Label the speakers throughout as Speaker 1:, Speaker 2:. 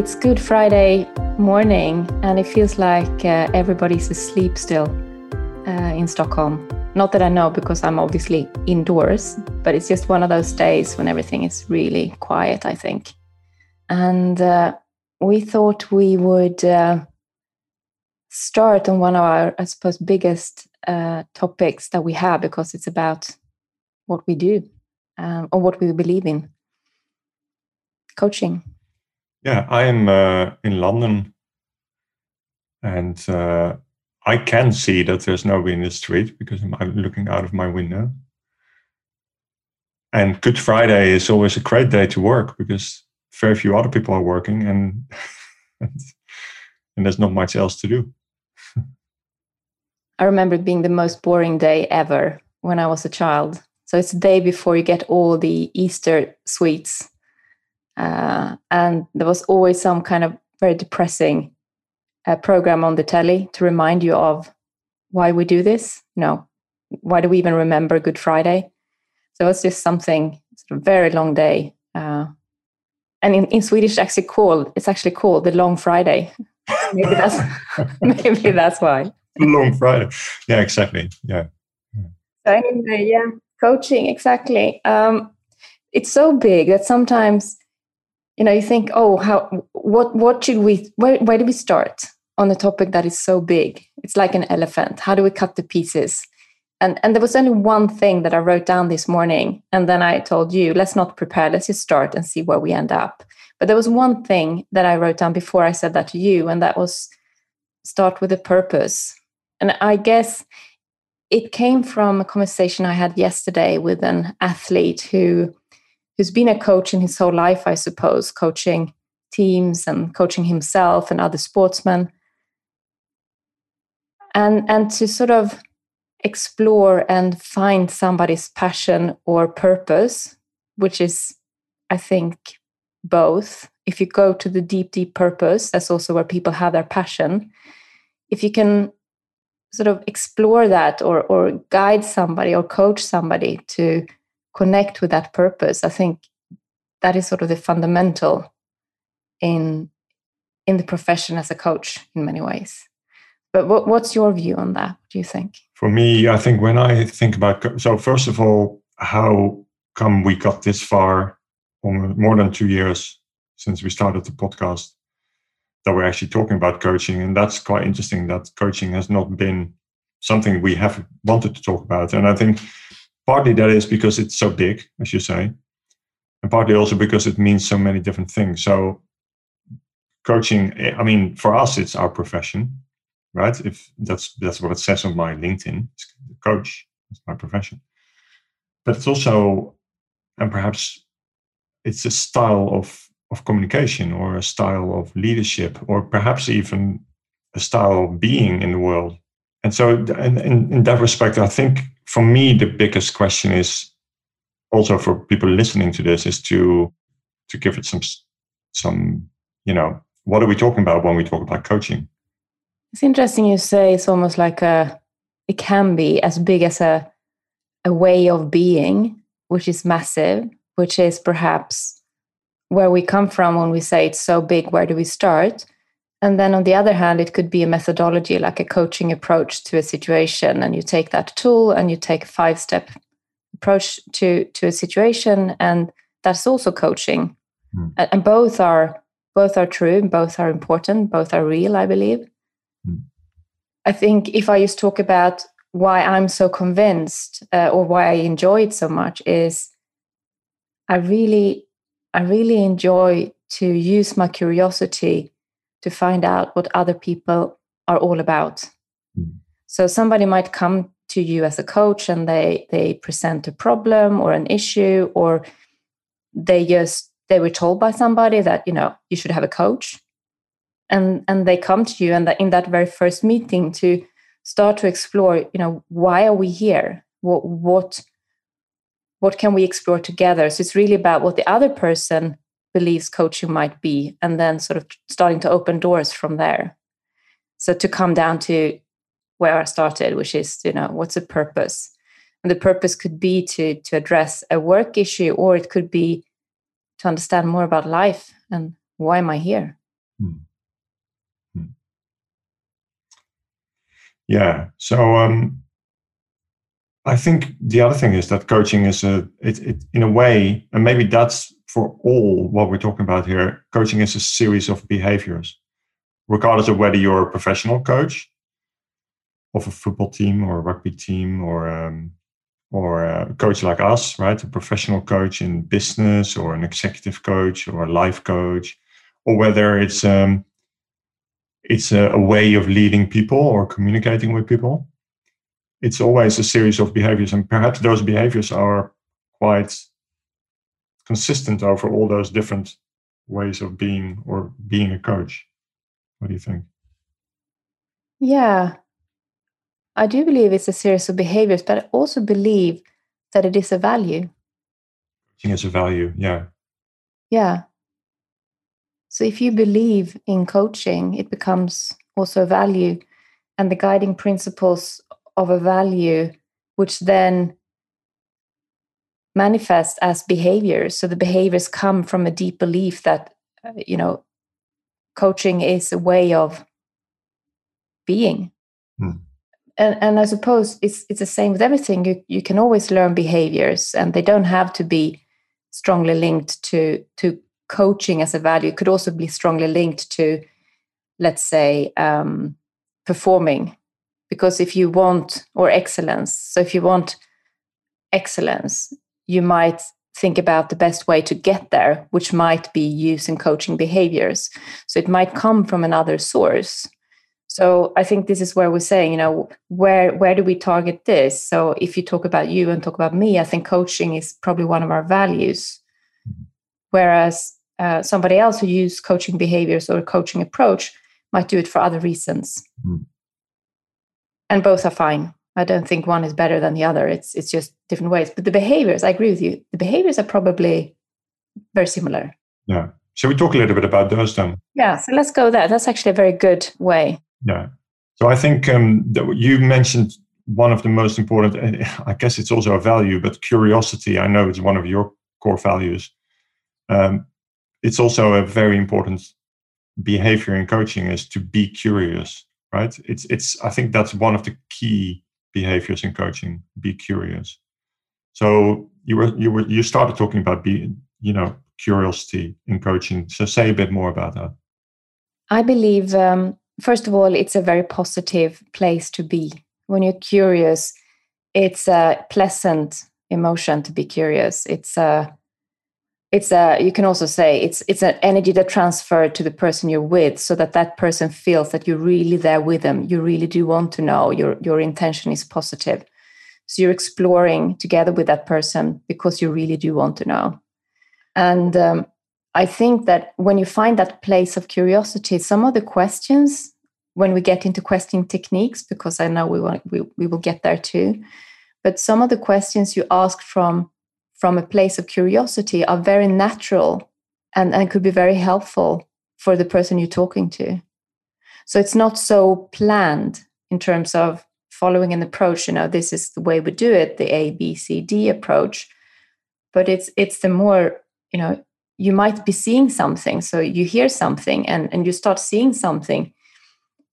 Speaker 1: It's Good Friday morning, and it feels like uh, everybody's asleep still uh, in Stockholm. Not that I know because I'm obviously indoors, but it's just one of those days when everything is really quiet, I think. And uh, we thought we would uh, start on one of our, I suppose, biggest uh, topics that we have because it's about what we do um, or what we believe in coaching.
Speaker 2: Yeah, I am uh, in London, and uh, I can see that there's nobody in the street because I'm looking out of my window. And Good Friday is always a great day to work because very few other people are working, and and there's not much else to do.
Speaker 1: I remember it being the most boring day ever when I was a child. So it's the day before you get all the Easter sweets uh, and there was always some kind of very depressing uh, program on the telly to remind you of why we do this. You know, why do we even remember Good Friday? So it's just something, sort of very long day. Uh, and in, in Swedish, actually called it's actually called the Long Friday. maybe that's maybe that's why.
Speaker 2: Long Friday. Yeah, exactly. Yeah.
Speaker 1: So anyway, yeah, coaching exactly. Um, it's so big that sometimes you know you think oh how what what should we where, where do we start on a topic that is so big? It's like an elephant. How do we cut the pieces? And and there was only one thing that i wrote down this morning and then i told you let's not prepare let's just start and see where we end up. But there was one thing that i wrote down before i said that to you and that was start with a purpose. And i guess it came from a conversation i had yesterday with an athlete who who's been a coach in his whole life, I suppose, coaching teams and coaching himself and other sportsmen. And, and to sort of explore and find somebody's passion or purpose, which is, I think, both. If you go to the deep, deep purpose, that's also where people have their passion. If you can sort of explore that or, or guide somebody or coach somebody to connect with that purpose i think that is sort of the fundamental in in the profession as a coach in many ways. But what, what's your view on that do you think?
Speaker 2: For me i think when i think about so first of all how come we got this far more than two years since we started the podcast that we're actually talking about coaching? And that's quite interesting that coaching has not been something we have wanted to talk about. And i think partly that is because it's so big, as you say, and partly also because it means so many different things. So, coaching, I mean, for us, it's our profession, right? If that's that's what it says on my LinkedIn, coach. That's my profession. But it's also, and perhaps, it's a style of of communication or a style of leadership or perhaps even a style of being in the world. And so, in, in, in that respect, I think for me, the biggest question is also for people listening to this is to to give it some some you know what are we talking about when we talk about coaching?
Speaker 1: It's interesting you say it's almost like a it can be as big as a a way of being, which is massive, which is perhaps where we come from when we say it's so big. Where do we start? And then on the other hand, it could be a methodology like a coaching approach to a situation. And you take that tool and you take a five step approach to, to a situation. And that's also coaching. Mm. And both are both are true, both are important, both are real, I believe. Mm. I think if I just talk about why I'm so convinced uh, or why I enjoy it so much is I really I really enjoy to use my curiosity to find out what other people are all about. Mm. So somebody might come to you as a coach and they they present a problem or an issue or they just they were told by somebody that you know you should have a coach and and they come to you and that in that very first meeting to start to explore you know why are we here what what what can we explore together so it's really about what the other person believes coaching might be, and then sort of starting to open doors from there. So to come down to where I started, which is, you know, what's the purpose? And the purpose could be to to address a work issue, or it could be to understand more about life and why am I here?
Speaker 2: Hmm. Hmm. Yeah. So um, I think the other thing is that coaching is a it, it in a way, and maybe that's for all what we're talking about here. Coaching is a series of behaviors, regardless of whether you're a professional coach of a football team or a rugby team or um, or a coach like us, right? A professional coach in business or an executive coach or a life coach, or whether it's um, it's a, a way of leading people or communicating with people. It's always a series of behaviors, and perhaps those behaviors are quite consistent over all those different ways of being or being a coach. What do you think?
Speaker 1: Yeah, I do believe it's a series of behaviors, but I also believe that it is a value.
Speaker 2: Coaching is a value, yeah.
Speaker 1: Yeah. So if you believe in coaching, it becomes also a value. And the guiding principles of a value, which then manifest as behaviors. So the behaviors come from a deep belief that, uh, you know, coaching is a way of being. Hmm and and I suppose it's it's the same with everything. You you can always learn behaviors, and they don't have to be strongly linked to to coaching as a value. It could also be strongly linked to, let's say, um, performing, because if you want or excellence. So if you want excellence, you might think about the best way to get there, which might be using coaching behaviors. So it might come from another source so I think this is where we're saying, you know, where where do we target this? So if you talk about you and talk about me, I think coaching is probably one of our values. Whereas uh, somebody else who use coaching behaviors or a coaching approach might do it for other reasons. Mm. And both are fine. I don't think one is better than the other. It's it's just different ways. But the behaviors, I agree with you. The behaviors are probably very similar.
Speaker 2: Yeah. Shall we talk a little bit about those then?
Speaker 1: Yeah. So let's go there. That's actually a very good way.
Speaker 2: Yeah. So I think um, that you mentioned one of the most important, I guess it's also a value, but curiosity. I know it's one of your core values. Um, it's also a very important behavior in coaching is to be curious, right? It's it's. I think that's one of the key behaviors in coaching. Be curious. So you were you were you started talking about being you know curiosity in coaching. So say a bit more about that.
Speaker 1: I believe um, first of all, it's a very positive place to be. When you're curious, it's a pleasant emotion to be curious. It's a it's a you can also say it's it's an energy that transferred to the person you're with so that that person feels that you're really there with them. You really do want to know your your intention is positive. So you're exploring together with that person because you really do want to know. And um, I think that when you find that place of curiosity, some of the questions, when we get into questioning techniques, because I know we want we, we will get there too, but some of the questions you ask from from a place of curiosity are very natural and, and could be very helpful for the person you're talking to. So it's not so planned in terms of following an approach, you know, this is the way we do it, the A, B, C, D approach. But it's it's the more, you know, you might be seeing something so you hear something and, and you start seeing something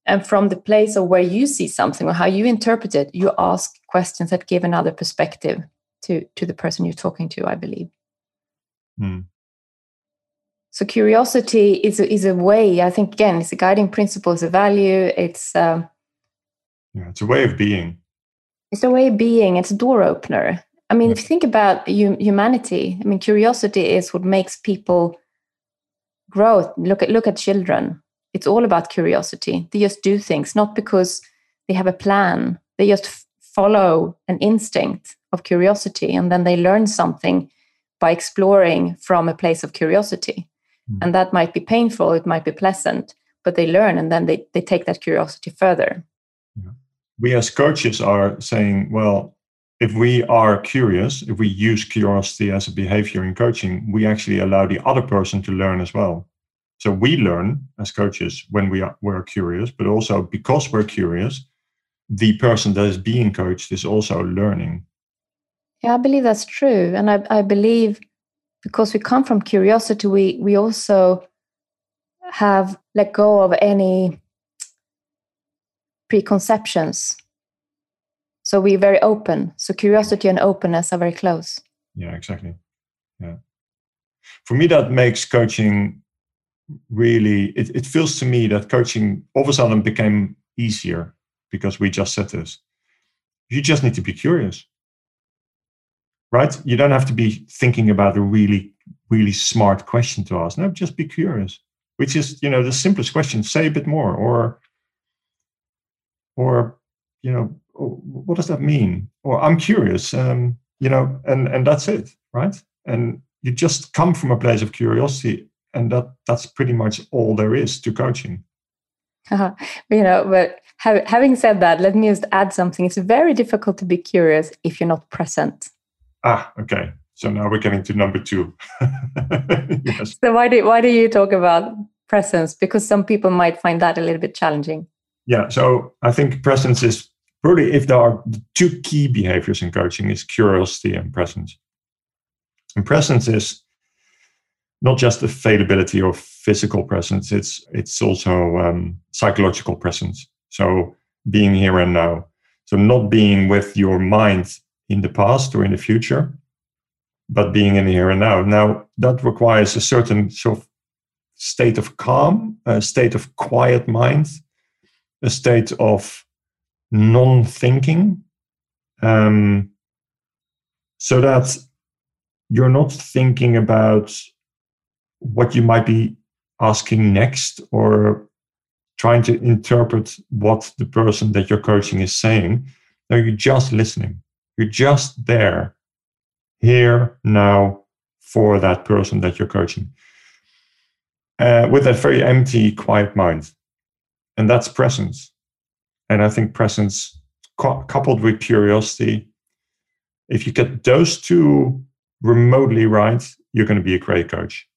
Speaker 1: and from the place of where you see something or how you interpret it you ask questions that give another perspective to to the person you're talking to i believe mm. so curiosity is a, is a way i think again it's a guiding principle it's a value it's um,
Speaker 2: yeah it's a way of being
Speaker 1: it's a way of being it's a door opener I mean, if you think about humanity, I mean, curiosity is what makes people grow. Look at look at children. It's all about curiosity. They just do things not because they have a plan. They just follow an instinct of curiosity, and then they learn something by exploring from a place of curiosity. Mm. And that might be painful. It might be pleasant, but they learn, and then they they take that curiosity further.
Speaker 2: Yeah. We as coaches are saying, well, if we are curious, if we use curiosity as a behavior in coaching, we actually allow the other person to learn as well. So we learn as coaches when we are we're curious, but also because we're curious, the person that is being coached is also learning.
Speaker 1: Yeah, I believe that's true. And I, I believe because we come from curiosity, we we also have let go of any preconceptions. So we're very open. So curiosity and openness are very close.
Speaker 2: Yeah, exactly. Yeah. For me, that makes coaching really, it, it feels to me that coaching all of a sudden became easier because we just said this. You just need to be curious, right? You don't have to be thinking about a really, really smart question to ask. No, just be curious, which is, you know, the simplest question. Say a bit more, or, or, you know, what does that mean? Or I'm curious, um, you know, and and that's it, right? And you just come from a place of curiosity, and that that's pretty much all there is to coaching.
Speaker 1: Uh, you know, but having said that, let me just add something. It's very difficult to be curious if you're not present.
Speaker 2: Ah, okay. So now we're getting to number two.
Speaker 1: yes. So why do why do you talk about presence? Because some people might find that a little bit challenging.
Speaker 2: Yeah. So I think presence is probably if there are two key behaviors in coaching is curiosity and presence. And presence is not just the availability or physical presence; it's it's also um, psychological presence. So being here and now. So not being with your mind in the past or in the future, but being in the here and now. Now that requires a certain sort of state of calm, a state of quiet mind, a state of non-thinking, um, so that you're not thinking about what you might be asking next or trying to interpret what the person that you're coaching is saying. No, you're just listening. You're just there, here, now, for that person that you're coaching. Uh, with that very empty, quiet mind. And that's presence. And I think presence cu- coupled with curiosity, if you get those two remotely right, you're going to be a great coach.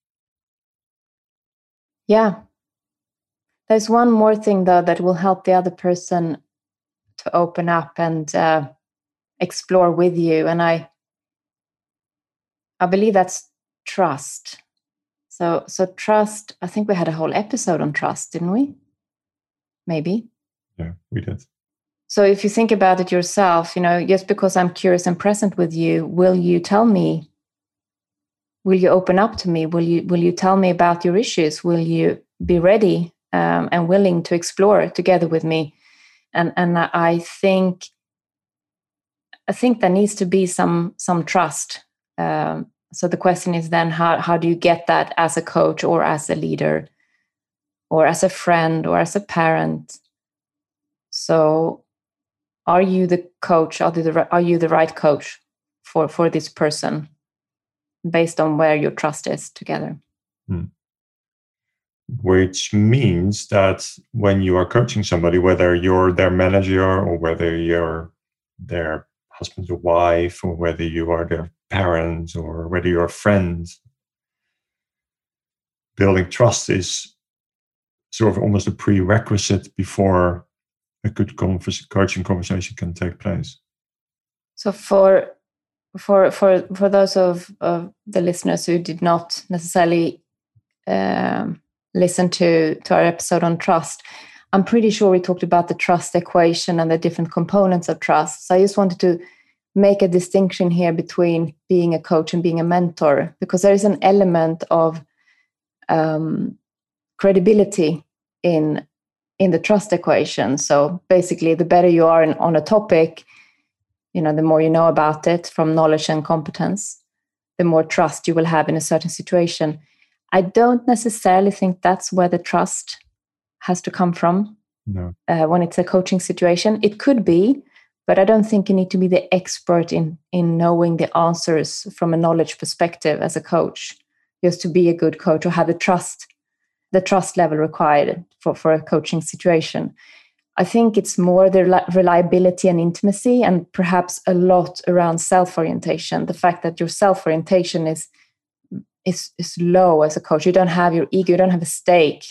Speaker 1: Yeah, there's one more thing, though, that will help the other person to open up and uh, explore with you. And I, I believe that's trust. So, so trust. I think we had a whole episode on trust, didn't we? Maybe.
Speaker 2: Yeah, we did.
Speaker 1: So, if you think about it yourself, you know, just because I'm curious and present with you, will you tell me? Will you open up to me? Will you Will you tell me about your issues? Will you be ready um, and willing to explore together with me. And and I think I think there needs to be some some trust. Um, so the question is then how how do you get that as a coach or as a leader or as a friend or as a parent? So are you the coach? Are, the, are you the right coach for for this person based on where your trust is together? Hmm
Speaker 2: which means that when you are coaching somebody, whether you're their manager or whether you're their husband or wife, or whether you are their parents or whether you're friends, building trust is sort of almost a prerequisite before a good converse, coaching conversation can take place.
Speaker 1: So for for for for those of, of the listeners who did not necessarily um, listen to to our episode on trust i'm pretty sure we talked about the trust equation and the different components of trust. So i just wanted to make a distinction here between being a coach and being a mentor because there is an element of um, credibility in in the trust equation. So basically the better you are in, on a topic you know the more you know about it from knowledge and competence the more trust you will have in a certain situation I don't necessarily think that's where the trust has to come from.
Speaker 2: No.
Speaker 1: Uh, when it's a coaching situation, it could be, but I don't think you need to be the expert in in knowing the answers from a knowledge perspective as a coach, just to be a good coach or have the trust, the trust level required for for a coaching situation. I think it's more the reliability and intimacy, and perhaps a lot around self orientation. The fact that your self orientation is is is low as a coach. You don't have your ego you don't have a stake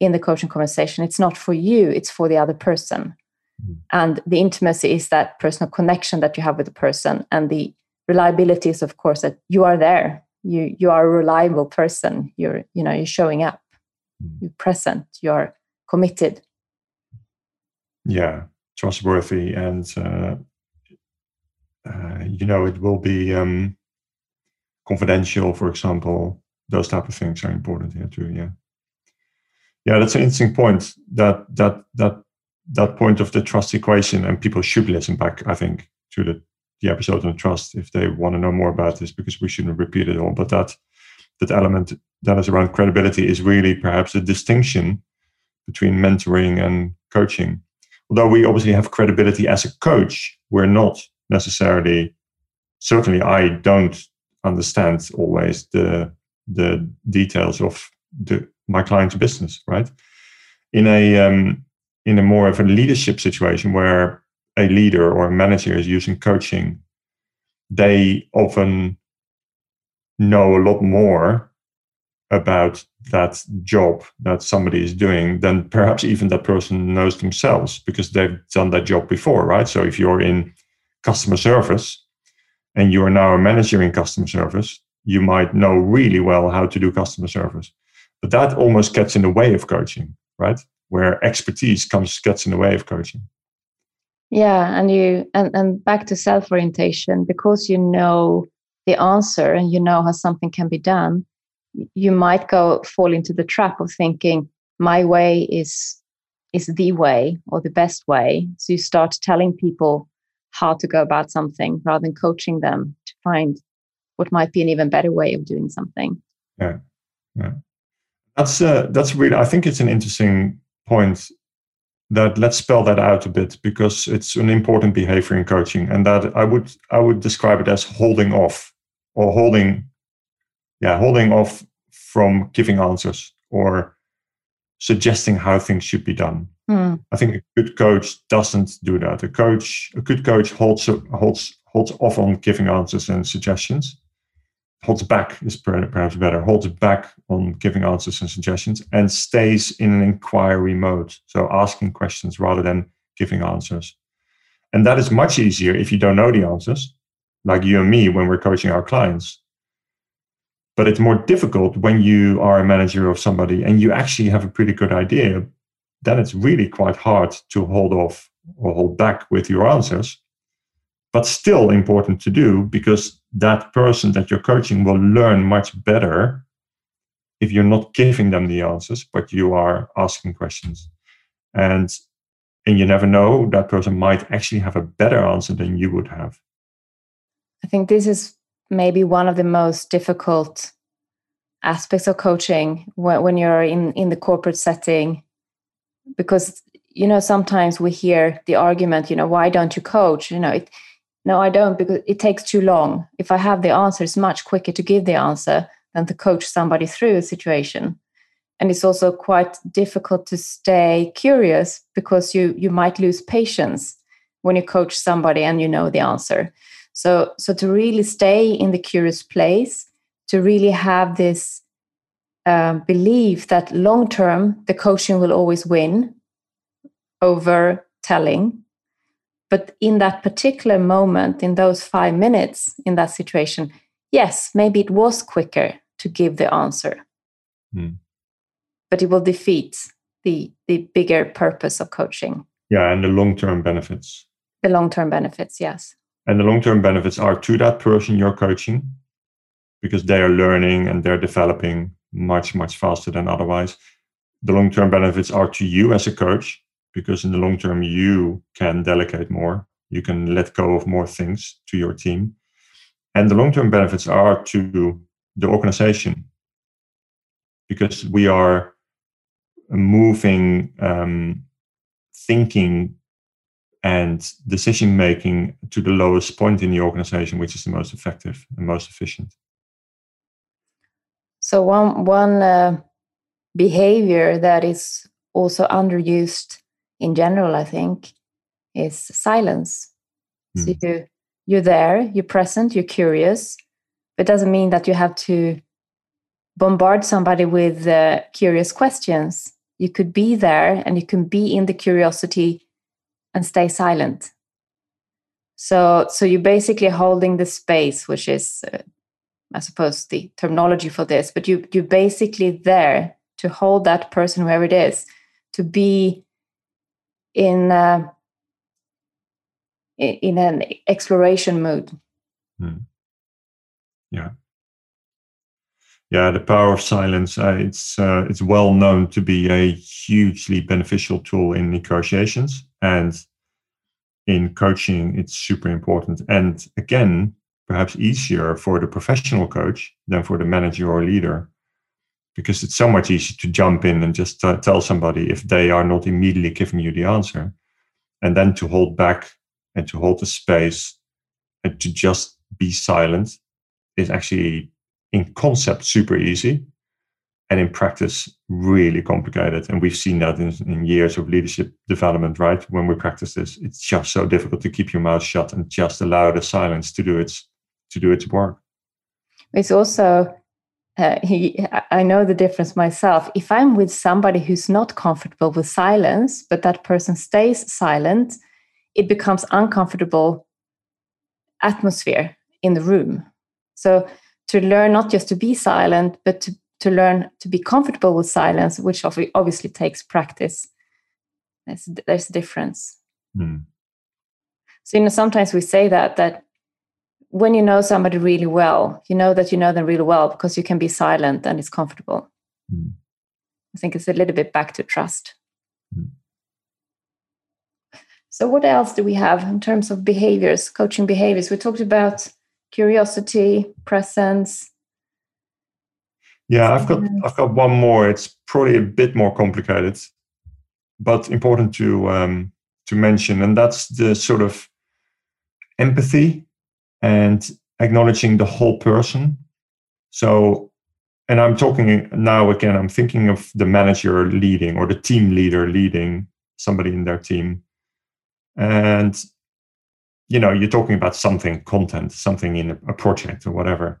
Speaker 1: in the coaching conversation. It's not for you it's for the other person. Mm-hmm. and the intimacy is that personal connection that you have with the person and the reliability is of course that you are there. You you are a reliable person. You're you know you're showing up.
Speaker 2: Mm.
Speaker 1: you're present. You're committed
Speaker 2: yeah trustworthy and uh, uh, you know it will be um, confidential for example. Those type of things are important here too yeah. Yeah that's an interesting point. That that that that point of the trust equation and people should listen back i think to the the episode on trust if they want to know more about this because we shouldn't repeat it all. But that that element that is around credibility is really perhaps a distinction between mentoring and coaching although we obviously have credibility as a coach we're not necessarily certainly i don't understand always the the details of the my client's business right? In a um, in a more of a leadership situation where a leader or a manager is using coaching, they often know a lot more about that job that somebody is doing than perhaps even that person knows themselves because they've done that job before, right? So if you're in customer service and you are now a manager in customer service, you might know really well how to do customer service. But that almost gets in the way of coaching, right? Where expertise comes gets in the way of coaching
Speaker 1: yeah and you and, and back to self orientation because you know the answer and you know how something can be done you might go fall into the trap of thinking my way is is the way or the best way. So you start telling people how to go about something rather than coaching them to find what might be an even better way of doing something.
Speaker 2: Yeah yeah. That's uh, that's really i think it's an interesting point that let's spell that out a bit because it's an important behavior in coaching and that i would i would describe it as holding off or holding yeah holding off from giving answers or suggesting how things should be done.
Speaker 1: Mm.
Speaker 2: i think a good coach doesn't do that. A coach a good coach holds holds holds off on giving answers and suggestions. Holds back is perhaps better. Holds back on giving answers and suggestions and stays in an inquiry mode. So asking questions rather than giving answers. And that is much easier if you don't know the answers like you and me when we're coaching our clients but it's more difficult when you are a manager of somebody and you actually have a pretty good idea then it's really quite hard to hold off or hold back with your answers but still important to do because that person that you're coaching will learn much better if you're not giving them the answers but you are asking questions. And and you never know that person might actually have a better answer than you would have.
Speaker 1: I think this is maybe one of the most difficult aspects of coaching when, when you're in in the corporate setting because you know sometimes we hear the argument you know why don't you coach you know it no, I don't because it takes too long. If I have the answer, it's much quicker to give the answer than to coach somebody through a situation. And it's also quite difficult to stay curious because you you might lose patience when you coach somebody and you know the answer. So so to really stay in the curious place, to really have this um, belief that long term the coaching will always win over telling but in that particular moment, in those five minutes in that situation, yes, maybe it was quicker to give the answer.
Speaker 2: Mm.
Speaker 1: But it will defeat the, the bigger purpose of coaching.
Speaker 2: Yeah, and the long term benefits.
Speaker 1: The long term benefits, yes.
Speaker 2: And the long term benefits are to that person you're coaching because they are learning and they're developing much, much faster than otherwise. The long term benefits are to you as a coach because in the long term you can delegate more you can let go of more things to your team and the long term benefits are to the organization because we are moving um, thinking and decision making to the lowest point in the organization which is the most effective and most efficient
Speaker 1: so one one uh, behavior that is also underused in general, I think, is silence. Mm. So hmm. you you're there, you're present, you're curious. It doesn't mean that you have to bombard somebody with uh, curious questions. You could be there and you can be in the curiosity and stay silent. So, so you're basically holding the space, which is, uh, I suppose, the terminology for this. But you you're basically there to hold that person wherever it is to be in uh, in an exploration mood
Speaker 2: hmm. yeah yeah the power of silence uh, it's uh, it's well known to be a hugely beneficial tool in negotiations and in coaching it's super important. And again perhaps easier for the professional coach than for the manager or leader because it's so much easier to jump in and just uh, tell somebody if they are not immediately giving you the answer and then to hold back and to hold the space and to just be silent is actually in concept super easy and in practice really complicated and we've seen that in, in, years of leadership development right when we practice this it's just so difficult to keep your mouth shut and just allow the silence to do its to do its work
Speaker 1: it's also uh, I know the difference myself. If I'm with somebody who's not comfortable with silence, but that person stays silent, it becomes uncomfortable atmosphere in the room. So to learn not just to be silent, but to, to learn to be comfortable with silence, which obviously takes practice. There's, there's a difference. Mm. So you know, sometimes we say that that when you know somebody really well, you know that you know them really well because you can be silent and it's comfortable. Mm. I think it's a little bit back to trust. Mm. So, what else do we have in terms of behaviors, coaching behaviors? We talked about curiosity, presence.
Speaker 2: Yeah, I've got I've got one more. It's probably a bit more complicated, but important to um, to mention, and that's the sort of empathy and acknowledging the whole person. So, and I'm talking now again, I'm thinking of the manager leading or the team leader leading somebody in their team. And, you know, you're talking about something, content, something in a project or whatever.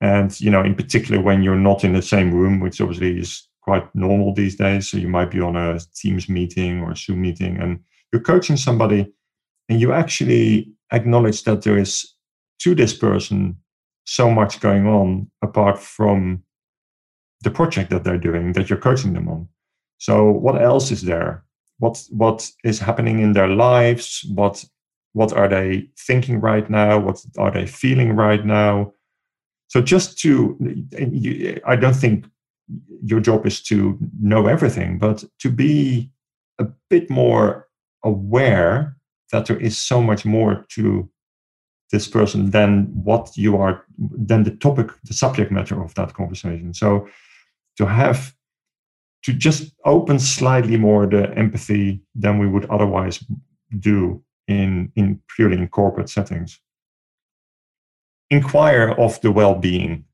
Speaker 2: And, you know, in particular, when you're not in the same room, which obviously is quite normal these days. So you might be on a Teams meeting or a Zoom meeting and you're coaching somebody and you actually acknowledge that there is to this person so much going on apart from the project that they're doing that you're coaching them on so what else is there what what is happening in their lives what what are they thinking right now? What are they feeling right now? So just to i don't think your job is to know everything but to be a bit more aware that there is so much more to this person than what you are than the topic the subject matter of that conversation. So to have to just open slightly more the empathy than we would otherwise do in in purely in corporate settings inquire of the well-being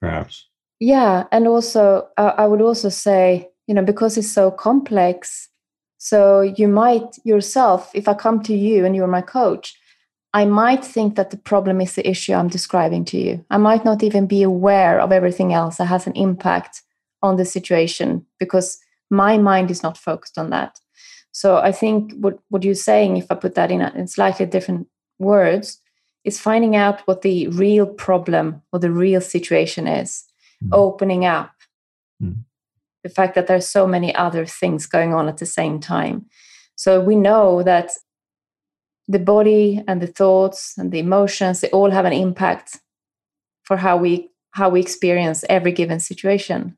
Speaker 2: perhaps
Speaker 1: yeah and also uh, i would also say you know because it's so complex so you might yourself, if I come to you and you're my coach, I might think that the problem is the issue I'm describing to you. I might not even be aware of everything else that has an impact on the situation because my mind is not focused on that. So I think what, what you're saying, if I put that in, a, in slightly different words, is finding out what the real problem or the real situation is, mm. opening up, mm the fact that there's so many other things going on at the same time. So we know that the body and the thoughts and the emotions they all have an impact for how we how we experience every given situation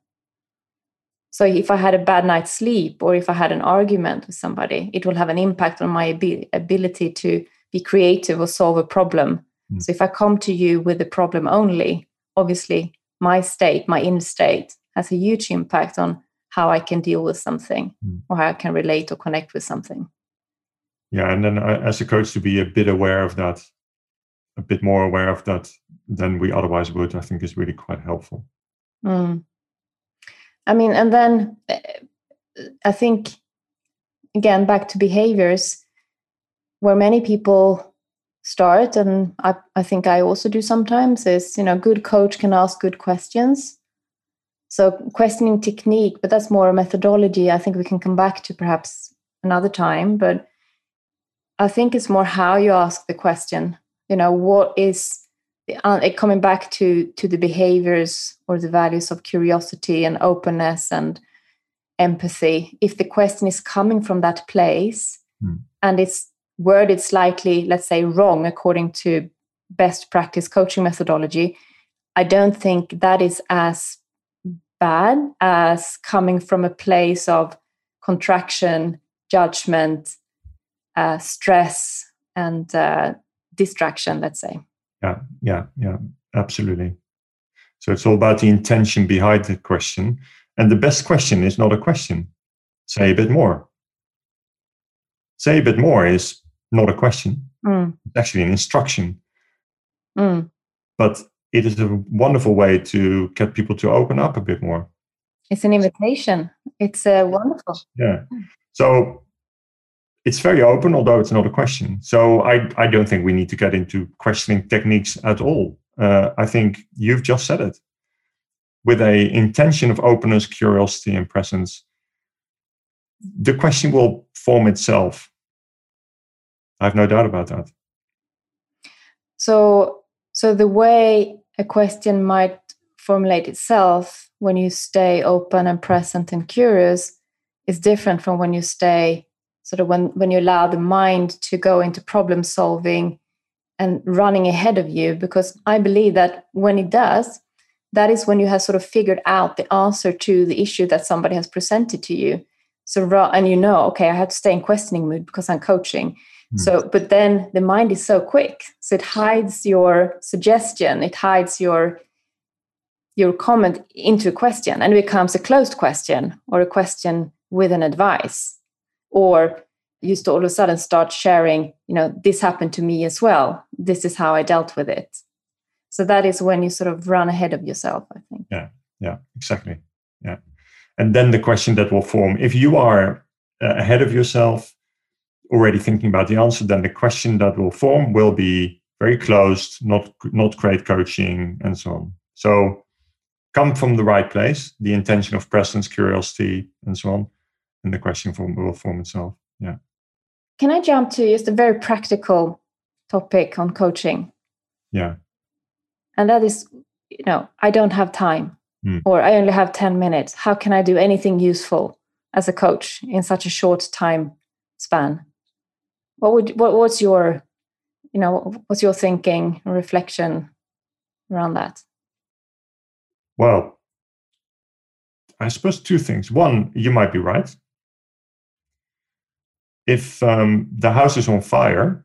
Speaker 1: so if i had a bad night's sleep or if i had an argument with somebody it will have an impact on my ability to be creative or solve a problem mm. so if i come to you with a problem only obviously my state my inner state has a huge impact on how I can deal with something mm. or how I can relate or connect with something.
Speaker 2: Yeah, and then uh, as a coach to be a bit aware of that, a bit more aware of that than we otherwise would, I think is really quite helpful.
Speaker 1: Mm. I mean, and then uh, I think again back to behaviors where many people start and I, I think i also do sometimes is you know good coach can ask good questions so questioning technique, but that's more a methodology. I think we can come back to perhaps another time. But I think it's more how you ask the question. You know, what is uh, coming back to to the behaviors or the values of curiosity and openness and empathy. If the question is coming from that place mm. and it's worded slightly let's say wrong according to best practice coaching methodology i don't think that is as bad as coming from a place of contraction judgment uh, stress and uh, distraction let's say
Speaker 2: yeah yeah yeah absolutely. So it's all about the intention behind the question. And the best question is not a question. Say a bit more. Say a bit more is not a question. Mm. it's actually an instruction. Mm. but it is a wonderful way to get people to open up a bit more.
Speaker 1: It's an invitation. It's uh, wonderful.
Speaker 2: Yeah. So it's very open, although it's not a question. So I, I don't think we need to get into questioning techniques at all. Uh, I think you've just said it. With a intention of openness, curiosity, and presence, the question will form itself. I have no doubt about that.
Speaker 1: So, so the way a question might formulate itself when you stay open and present and curious is different from when you stay sort of when when you allow the mind to go into problem solving and running ahead of you because i believe that when it does that is when you have sort of figured out the answer to the issue that somebody has presented to you. So and you know okay i have to stay in questioning mood because i'm coaching. Mm. so but then the mind is so quick so it hides your suggestion it hides your your comment into a question and it becomes a closed question or a question with an advice or used to all of a sudden start sharing you know this happened to me as well. This is how i dealt with it. So that is when you sort of run ahead of yourself i think.
Speaker 2: Yeah yeah exactly. Yeah. And then the question that will form if you are uh, ahead of yourself already thinking about the answer then the question that will form will be very closed not not great coaching and so on. So come from the right place the intention of presence curiosity and so on and the question form will form itself. Yeah.
Speaker 1: Can I jump to just a very practical topic on coaching?
Speaker 2: Yeah.
Speaker 1: And that is, you know, I don't have time mm. or I only have 10 minutes. How can I do anything useful as a coach in such a short time span? What would what what's your you know what's your thinking reflection around that?
Speaker 2: Well, I suppose two things. One, you might be right if um, the house is on fire,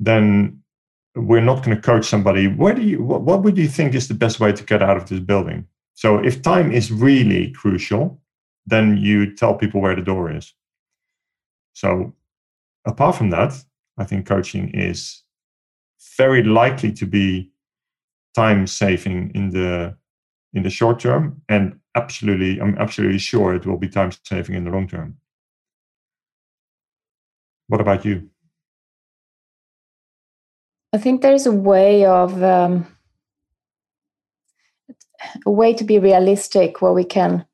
Speaker 2: then we're not going to coach somebody. Where do you? What, what would you think is the best way to get out of this building? So if time is really crucial, then you tell people where the door is. So apart from that, I think coaching is very likely to be time saving in the in the short term and absolutely i'm absolutely sure it will be time saving in the long term what about you?
Speaker 1: I think there's a way of um, a way to be realistic where we can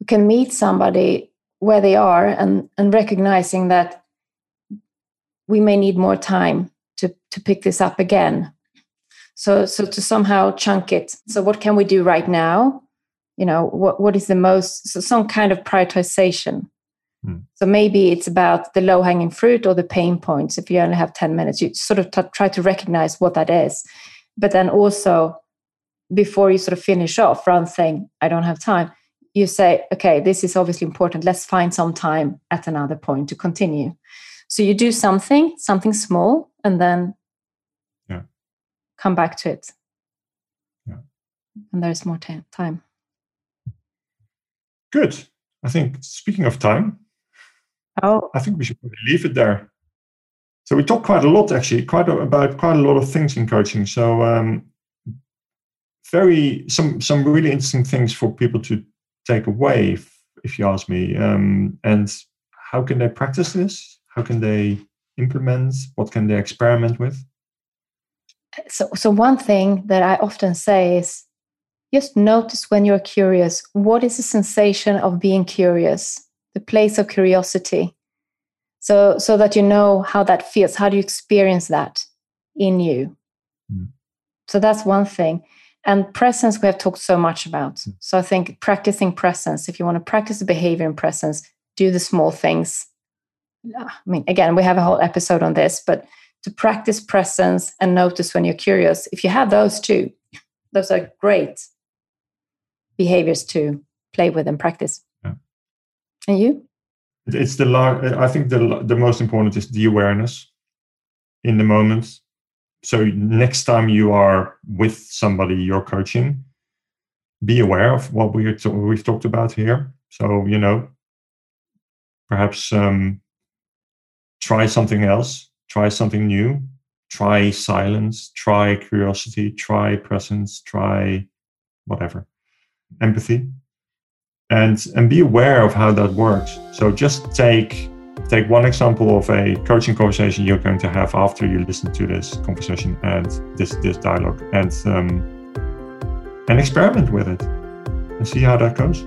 Speaker 1: we can meet somebody where they are and and recognizing that we may need more time to to pick this up again. So so to somehow chunk it. So what can we do right now? You know what what is the most so some kind of prioritization Hmm. So maybe it's about the low hanging fruit or the pain points. If you only have 10 minutes, you sort of t- try to recognize what that is. But then also, before you sort of finish off, rather than saying, I don't have time, you say, okay, this is obviously important. Let's find some time at another point to continue. So you do something, something small, and then
Speaker 2: yeah.
Speaker 1: come back to it.
Speaker 2: Yeah.
Speaker 1: And there's more t- time.
Speaker 2: Good. I think speaking of time,
Speaker 1: Oh,
Speaker 2: I think we should probably leave it there. So we talked quite a lot, actually, quite a, about quite a lot of things in coaching. So um, very some some really interesting things for people to take away, if, if you ask me. Um, and how can they practice this? How can they implement? What can they experiment with?
Speaker 1: So, so one thing that I often say is just notice when you're curious. What is the sensation of being curious? The place of curiosity so so that you know how that feels how do you experience that in you Mm. So that's one thing. And presence, we have talked so much about. Mm. So I think practicing presence, if you want to practice the behavior in presence, do the small things. I mean, again, we have a whole episode on this, but to practice presence and notice when you're curious, if you have those two, those are great behaviors to play with and practice. And you?
Speaker 2: It's the I think the the most important is the awareness in the moment. So next time you are with somebody you're coaching, be aware of what we we've talked about here. So you know, perhaps um, try something else, try something new, try silence, try curiosity, try presence, try whatever, empathy, and and be aware of how that works. So just take take one example of a coaching conversation you're going to have after you listen to this conversation and this this dialogue, and um, and experiment with it and see how that goes.